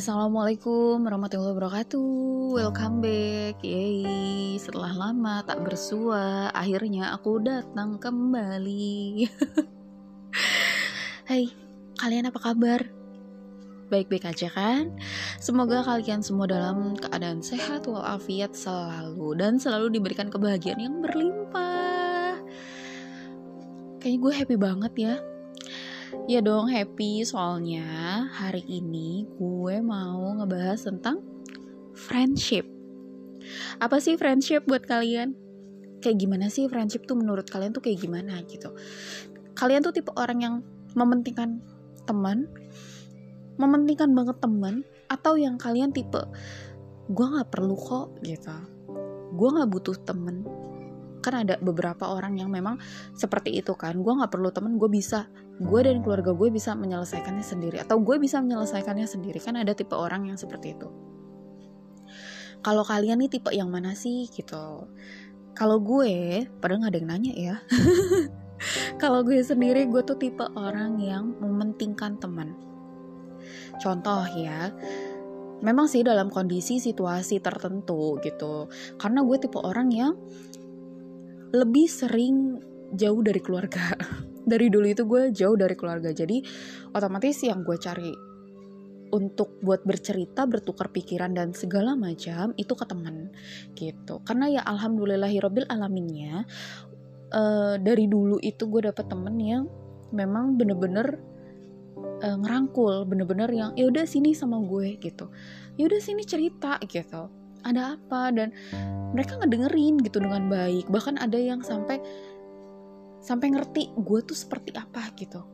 Assalamualaikum warahmatullahi wabarakatuh. Welcome back. Yeay. Setelah lama tak bersua Akhirnya aku datang kembali. Hai Kalian apa kabar? Baik-baik aja kan? Semoga kalian semua dalam keadaan sehat walafiat selalu Dan selalu diberikan kebahagiaan yang berlimpah Kayaknya gue happy banget ya Ya dong happy soalnya hari ini gue mau ngebahas tentang friendship. Apa sih friendship buat kalian? Kayak gimana sih friendship tuh menurut kalian tuh kayak gimana gitu? Kalian tuh tipe orang yang mementingkan teman, mementingkan banget teman, atau yang kalian tipe gue nggak perlu kok gitu, gue nggak butuh temen, kan ada beberapa orang yang memang seperti itu kan. Gue nggak perlu temen gue bisa. Gue dan keluarga gue bisa menyelesaikannya sendiri. Atau gue bisa menyelesaikannya sendiri. Kan ada tipe orang yang seperti itu. Kalau kalian nih tipe yang mana sih gitu. Kalau gue padahal nggak ada yang nanya ya. Kalau gue sendiri gue tuh tipe orang yang mementingkan teman contoh ya memang sih dalam kondisi situasi tertentu gitu. Karena gue tipe orang yang lebih sering jauh dari keluarga dari dulu itu gue jauh dari keluarga jadi otomatis yang gue cari untuk buat bercerita, bertukar pikiran dan segala macam itu ke teman gitu. Karena ya alhamdulillahirobbil alaminnya uh, dari dulu itu gue dapet temen yang memang bener-bener uh, ngerangkul, bener-bener yang ya udah sini sama gue gitu. Ya udah sini cerita gitu ada apa? Dan mereka ngedengerin gitu dengan baik. Bahkan ada yang sampai sampai ngerti gue tuh seperti apa gitu.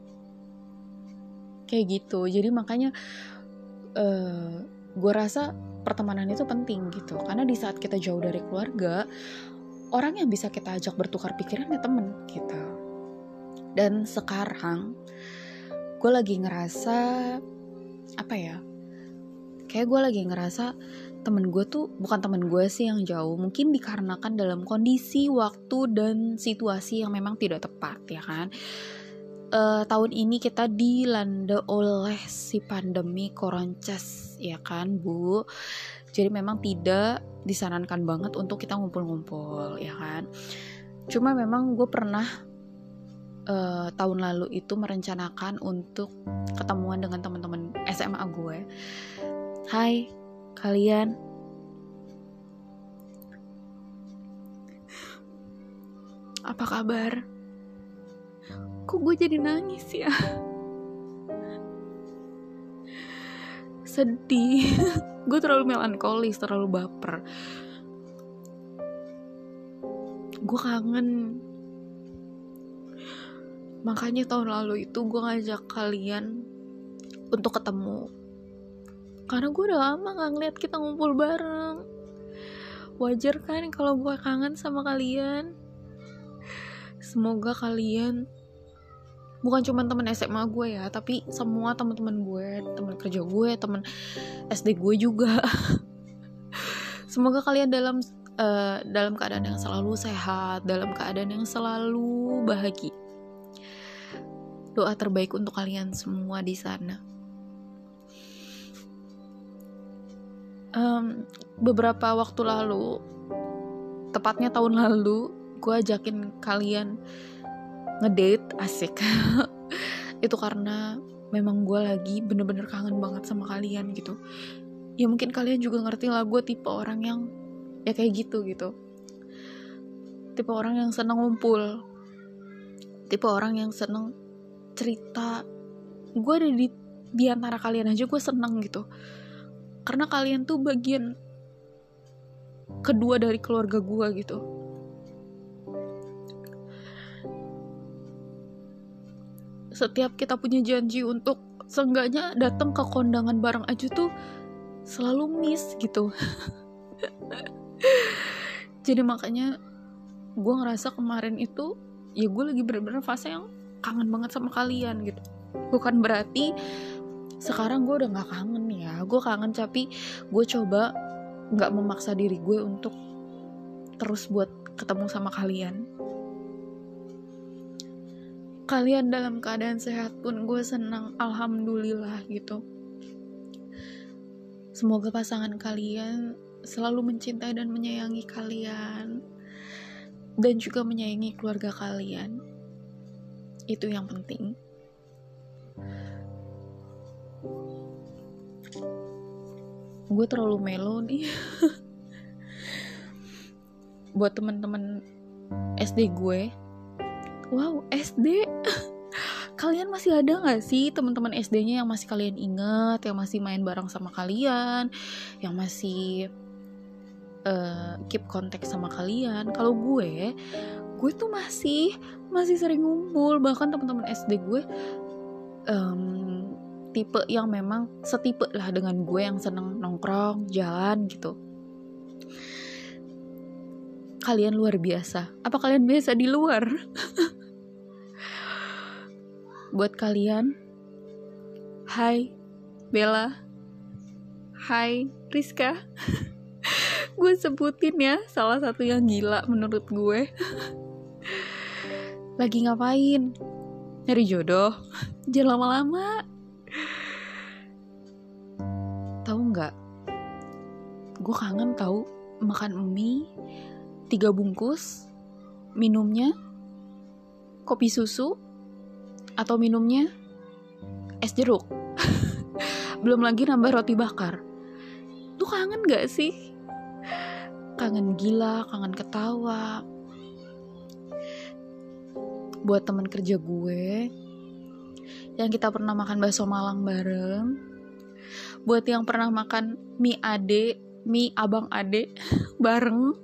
Kayak gitu. Jadi makanya uh, gue rasa pertemanan itu penting gitu. Karena di saat kita jauh dari keluarga orang yang bisa kita ajak bertukar pikiran ya temen gitu. Dan sekarang gue lagi ngerasa apa ya? Kayak gue lagi ngerasa temen gue tuh bukan temen gue sih yang jauh mungkin dikarenakan dalam kondisi waktu dan situasi yang memang tidak tepat ya kan? Uh, tahun ini kita dilanda oleh si pandemi koronces ya kan bu? Jadi memang tidak disarankan banget untuk kita ngumpul-ngumpul ya kan? Cuma memang gue pernah uh, tahun lalu itu merencanakan untuk ketemuan dengan teman-teman SMA gue Hai kalian. Apa kabar? Kok gue jadi nangis ya? Sedih. Gue terlalu melankolis terlalu baper. Gue kangen. Makanya tahun lalu itu gue ngajak kalian untuk ketemu karena gue udah lama gak ngeliat kita ngumpul bareng. Wajar kan kalau gue kangen sama kalian? Semoga kalian bukan cuma teman SMA gue ya tapi semua teman-teman gue teman kerja gue teman SD gue juga. Semoga kalian dalam uh, dalam keadaan yang selalu sehat dalam keadaan yang selalu bahagia. Doa terbaik untuk kalian semua di sana um, beberapa waktu lalu tepatnya tahun lalu gue ajakin kalian ngedate asik. Itu karena memang gue lagi bener-bener kangen banget sama kalian gitu. Ya mungkin kalian juga ngerti lah gue tipe orang yang ya kayak gitu gitu. Tipe orang yang seneng ngumpul. Tipe orang yang seneng cerita. Gue ada di di antara kalian aja gue seneng gitu karena kalian tuh bagian kedua dari keluarga gue gitu. Setiap kita punya janji untuk seenggaknya datang ke kondangan bareng aja tuh selalu miss gitu. Jadi makanya gue ngerasa kemarin itu ya gue lagi bener-bener fase yang kangen banget sama kalian gitu. Bukan berarti sekarang gue udah gak kangen ya. Gue kangen tapi gue coba gak memaksa diri gue untuk terus buat ketemu sama kalian. Kalian dalam keadaan sehat pun gue senang alhamdulillah gitu. Semoga pasangan kalian selalu mencintai dan menyayangi kalian dan juga menyayangi keluarga kalian. Itu yang penting gue terlalu melo nih. Buat teman-teman SD gue. Wow SD kalian masih ada gak sih teman-teman SD-nya yang masih kalian ingat yang masih main bareng sama kalian yang masih uh, keep kontak sama kalian? Kalau gue gue tuh masih masih sering ngumpul. Bahkan teman-teman SD gue um, tipe yang memang setipe lah dengan gue yang seneng nongkrong jalan gitu. Kalian luar biasa. Apa kalian biasa di luar? Buat kalian hai Bella. Hai Rizka. Gue sebutin ya salah satu yang gila menurut gue. Lagi ngapain? Nyari jodoh. Jangan lama-lama nggak? Gue kangen tahu makan mie tiga bungkus minumnya kopi susu atau minumnya es jeruk. Belum lagi nambah roti bakar. Lu kangen gak sih? Kangen gila kangen ketawa. Buat teman kerja gue yang kita pernah makan bakso malang bareng buat yang pernah makan mie ade mie abang ade bareng.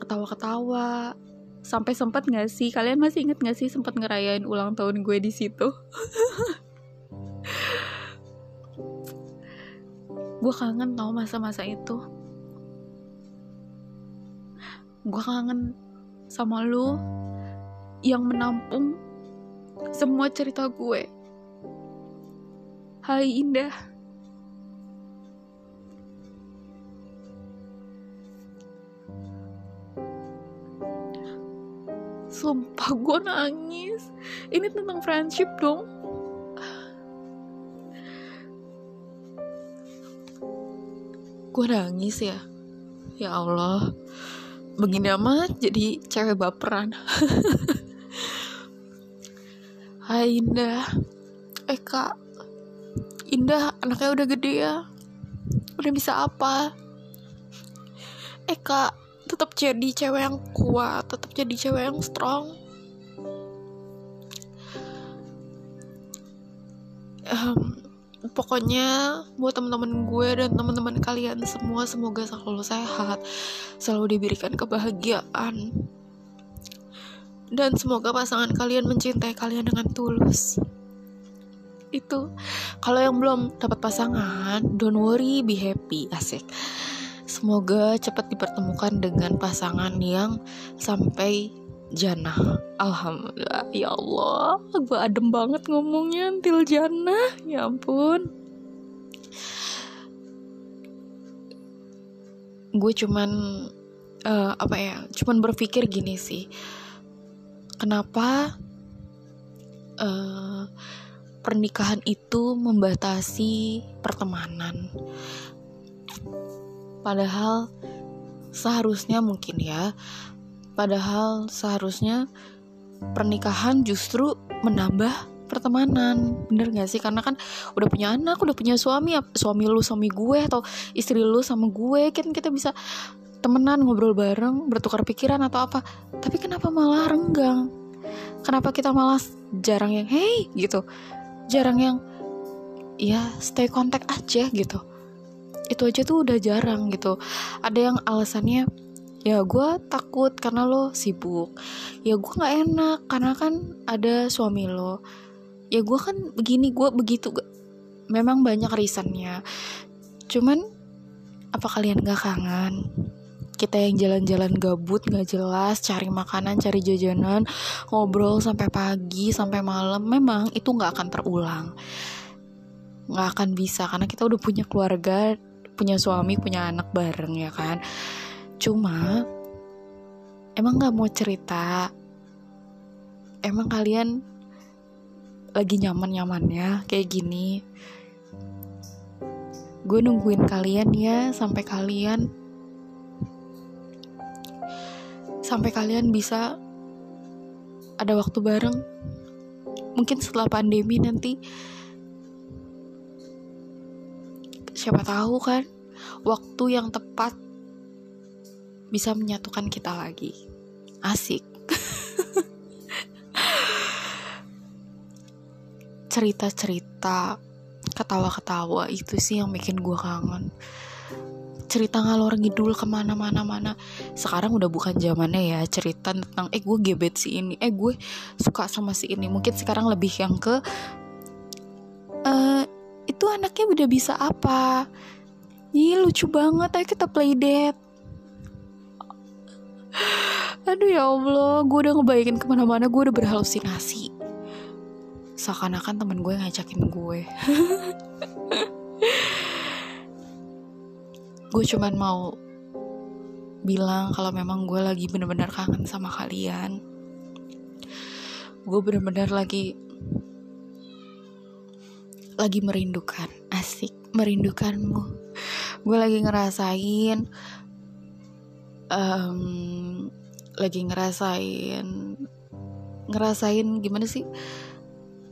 Ketawa-ketawa. Sampai sempat nggak sih? Kalian masih inget nggak sih sempat ngerayain ulang tahun gue di situ? Gue kangen tau masa-masa itu. Gue kangen sama lu yang menampung semua cerita gue Hai Indah. Sumpah gue nangis. Ini tentang friendship dong. Gue nangis ya. Ya Allah. Begini amat jadi cewek baperan. Hai Indah. Eh kak, Indah anaknya udah gede ya. Udah bisa apa? Eh kak tetap jadi cewek yang kuat tetap jadi cewek yang strong. Um, pokoknya buat teman-teman gue dan teman-teman kalian semua semoga selalu sehat selalu diberikan kebahagiaan. Dan semoga pasangan kalian mencintai kalian dengan tulus itu. Kalau yang belum dapat pasangan don't worry be happy asik. Semoga cepat dipertemukan dengan pasangan yang sampai jannah. Alhamdulillah. Ya Allah gue adem banget ngomongnya til jannah. Ya ampun. Gue cuman uh, apa ya cuman berpikir gini sih. Kenapa uh, pernikahan itu membatasi pertemanan. Padahal seharusnya mungkin ya, padahal seharusnya pernikahan justru menambah pertemanan. Bener gak sih? Karena kan udah punya anak udah punya suami suami lu suami gue atau istri lu sama gue kan kita bisa temenan ngobrol bareng bertukar pikiran atau apa. Tapi kenapa malah renggang? Kenapa kita malah jarang yang hey gitu jarang yang ya stay kontak aja gitu. Itu aja tuh udah jarang gitu. Ada yang alasannya ya gue takut karena lo sibuk. Ya gue nggak enak karena kan ada suami lo. Ya gue kan begini gue begitu. Memang banyak risannya cuman apa kalian gak kangen kita yang jalan-jalan gabut nggak jelas cari makanan cari jajanan ngobrol sampai pagi sampai malam memang itu nggak akan terulang. Nggak akan bisa karena kita udah punya keluarga punya suami punya anak bareng ya kan? Cuma emang nggak mau cerita emang kalian lagi nyaman-nyamannya kayak gini. Gue nungguin kalian ya sampai kalian sampai kalian bisa ada waktu bareng. Mungkin setelah pandemi nanti. Siapa tahu kan waktu yang tepat bisa menyatukan kita lagi. Asik. Cerita-cerita ketawa-ketawa itu sih yang bikin gue kangen cerita ngalor ngidul ke mana-mana mana sekarang udah bukan zamannya ya cerita tentang eh gue gebet si ini. Eh gue suka sama si ini. Mungkin sekarang lebih yang ke uh, itu anaknya udah bisa apa? Ih lucu banget. Ayo kita play date Aduh ya Allah. Gue udah ngebayangin ke mana-mana. Gue udah berhalusinasi. Seakan-akan temen gue ngajakin gue gue cuman mau bilang kalau memang gue lagi bener-bener kangen sama kalian. Gue bener-bener lagi lagi merindukan asik merindukanmu. Gue lagi ngerasain um, lagi ngerasain ngerasain gimana sih?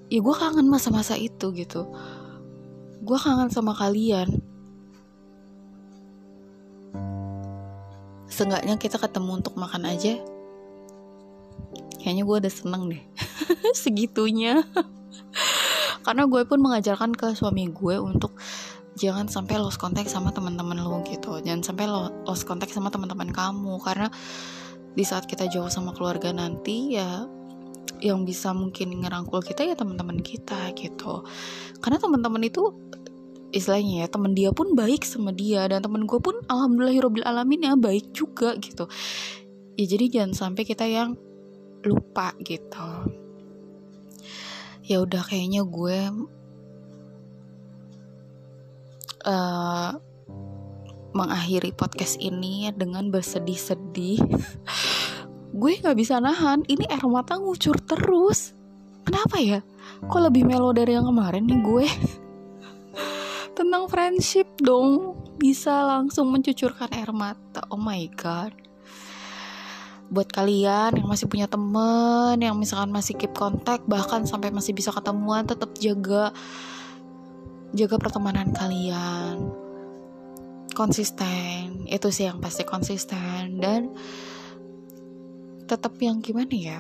Ya gue kangen masa-masa itu gitu. Gue kangen sama kalian seenggaknya kita ketemu untuk makan aja. Kayaknya gue udah seneng deh. Segitunya. Karena gue pun mengajarkan ke suami gue untuk jangan sampai lost contact sama teman-teman lo gitu. Jangan sampai lost contact sama teman-teman kamu. Karena di saat kita jauh sama keluarga nanti ya yang bisa mungkin ngerangkul kita ya teman-teman kita gitu. Karena teman-teman itu istilahnya ya temen dia pun baik sama dia dan temen gue pun alhamdulillah alamin ya baik juga gitu. Ya jadi jangan sampai kita yang lupa gitu. Ya udah kayaknya gue uh, mengakhiri podcast ini dengan bersedih-sedih. Gue nggak bisa nahan ini air mata ngucur terus. Kenapa ya? Kok lebih melo dari yang kemarin nih gue tentang friendship dong. Bisa langsung mencucurkan air mata. Oh my god. Buat kalian yang masih punya temen yang misalkan masih keep kontak bahkan sampai masih bisa ketemuan tetap jaga jaga pertemanan kalian. Konsisten. Itu sih yang pasti konsisten. Dan tetap yang gimana ya?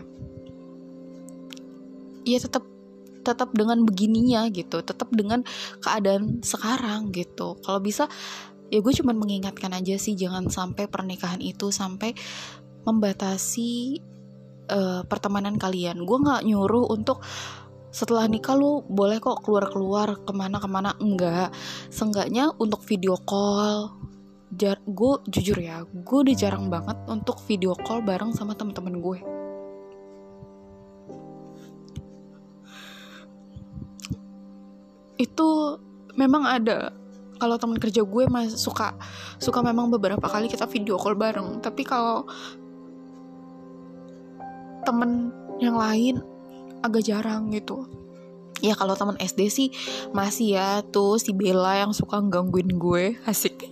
Ya tetap tetap dengan begininya gitu tetap dengan keadaan sekarang gitu. Kalau bisa ya gue cuma mengingatkan aja sih jangan sampai pernikahan itu sampai membatasi uh, pertemanan kalian. Gue nggak nyuruh untuk setelah nikah lu boleh kok keluar-keluar ke mana-kemana enggak seenggaknya untuk video call jar gue jujur ya gue udah jarang banget untuk video call bareng sama temen-temen gue itu memang ada. Kalau teman kerja gue mas suka suka memang beberapa kali kita video call bareng. Tapi kalau temen yang lain agak jarang gitu. Ya kalau teman SD sih masih ya. Tuh si Bella yang suka gangguin gue. Asik.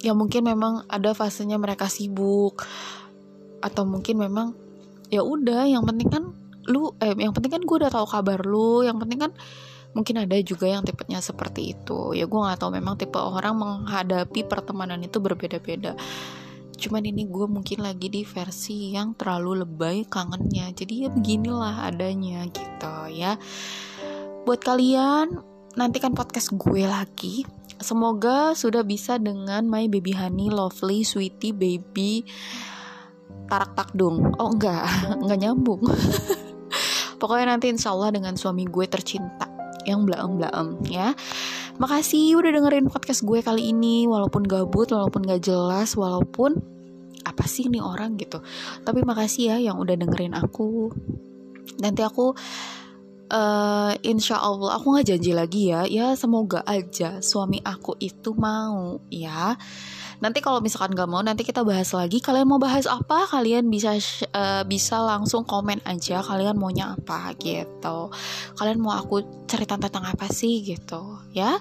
Ya mungkin memang ada fasenya mereka sibuk. Atau mungkin memang ya udah yang penting kan lu eh yang penting kan gue udah tahu kabar lu yang penting kan mungkin ada juga yang tipenya seperti itu. Ya gue nggak tahu memang tipe orang menghadapi pertemanan itu berbeda-beda. Cuman ini gue mungkin lagi di versi yang terlalu lebay kangennya. Jadi ya beginilah adanya gitu ya. Buat kalian nantikan podcast gue lagi. Semoga sudah bisa dengan my baby honey lovely sweetie baby tarak takdung oh enggak. Enggak nyambung Pokoknya nanti insya Allah dengan suami gue tercinta yang blaem-blaem ya. Makasih udah dengerin podcast gue kali ini walaupun gabut, walaupun gak jelas, walaupun apa sih ini orang gitu. Tapi makasih ya yang udah dengerin aku. Nanti aku uh, insya Allah aku nggak janji lagi ya. Ya semoga aja suami aku itu mau ya nanti kalau misalkan gak mau nanti kita bahas lagi. Kalian mau bahas apa? Kalian bisa uh, bisa langsung komen aja kalian maunya apa gitu. Kalian mau aku cerita tentang apa sih gitu ya.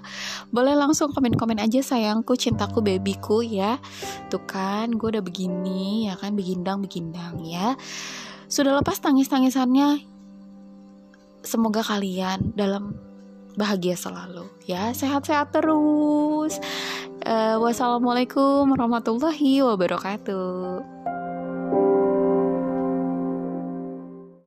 Boleh langsung komen-komen aja sayangku cintaku babyku ya. Tuh kan gue udah begini ya kan begindang begindang ya. Sudah lepas tangis-tangisannya. Semoga kalian dalam bahagia selalu ya. Sehat-sehat terus uh, wassalamualaikum warahmatullahi wabarakatuh